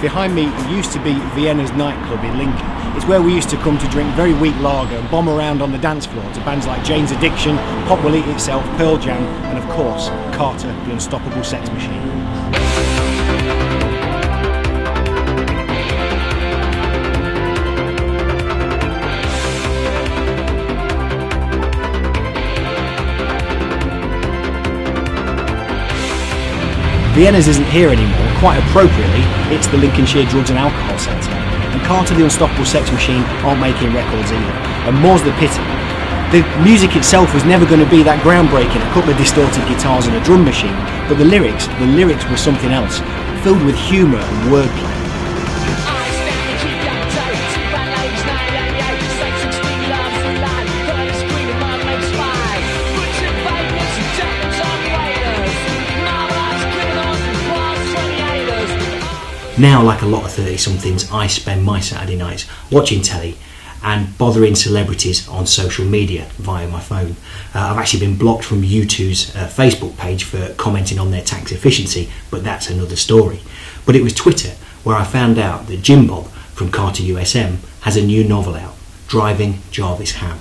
behind me used to be Vienna's nightclub in Lincoln. It's where we used to come to drink very weak lager and bomb around on the dance floor to bands like Jane's Addiction, Pop Will Eat Itself, Pearl Jam, and of course, Carter, the Unstoppable Sex Machine. Vienna's isn't here anymore, quite appropriately, it's the Lincolnshire Drugs and Alcohol Centre. And Carter the Unstoppable Sex Machine aren't making records either. And more's the pity. The music itself was never going to be that groundbreaking, a couple of distorted guitars and a drum machine, but the lyrics, the lyrics were something else, filled with humour and wordplay. Now, like a lot of 30 somethings, I spend my Saturday nights watching telly and bothering celebrities on social media via my phone. Uh, I've actually been blocked from U2's uh, Facebook page for commenting on their tax efficiency, but that's another story. But it was Twitter where I found out that Jim Bob from Carter USM has a new novel out, Driving Jarvis Ham.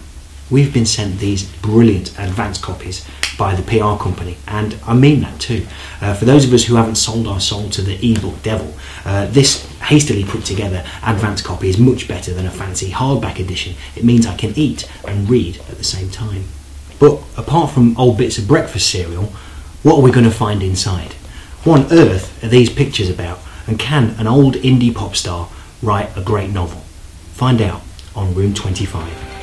We've been sent these brilliant advance copies by the PR company, and I mean that too. Uh, for those of us who haven't sold our soul to the ebook devil, uh, this hastily put together advance copy is much better than a fancy hardback edition. It means I can eat and read at the same time. But apart from old bits of breakfast cereal, what are we going to find inside? What on earth are these pictures about? And can an old indie pop star write a great novel? Find out on Room 25.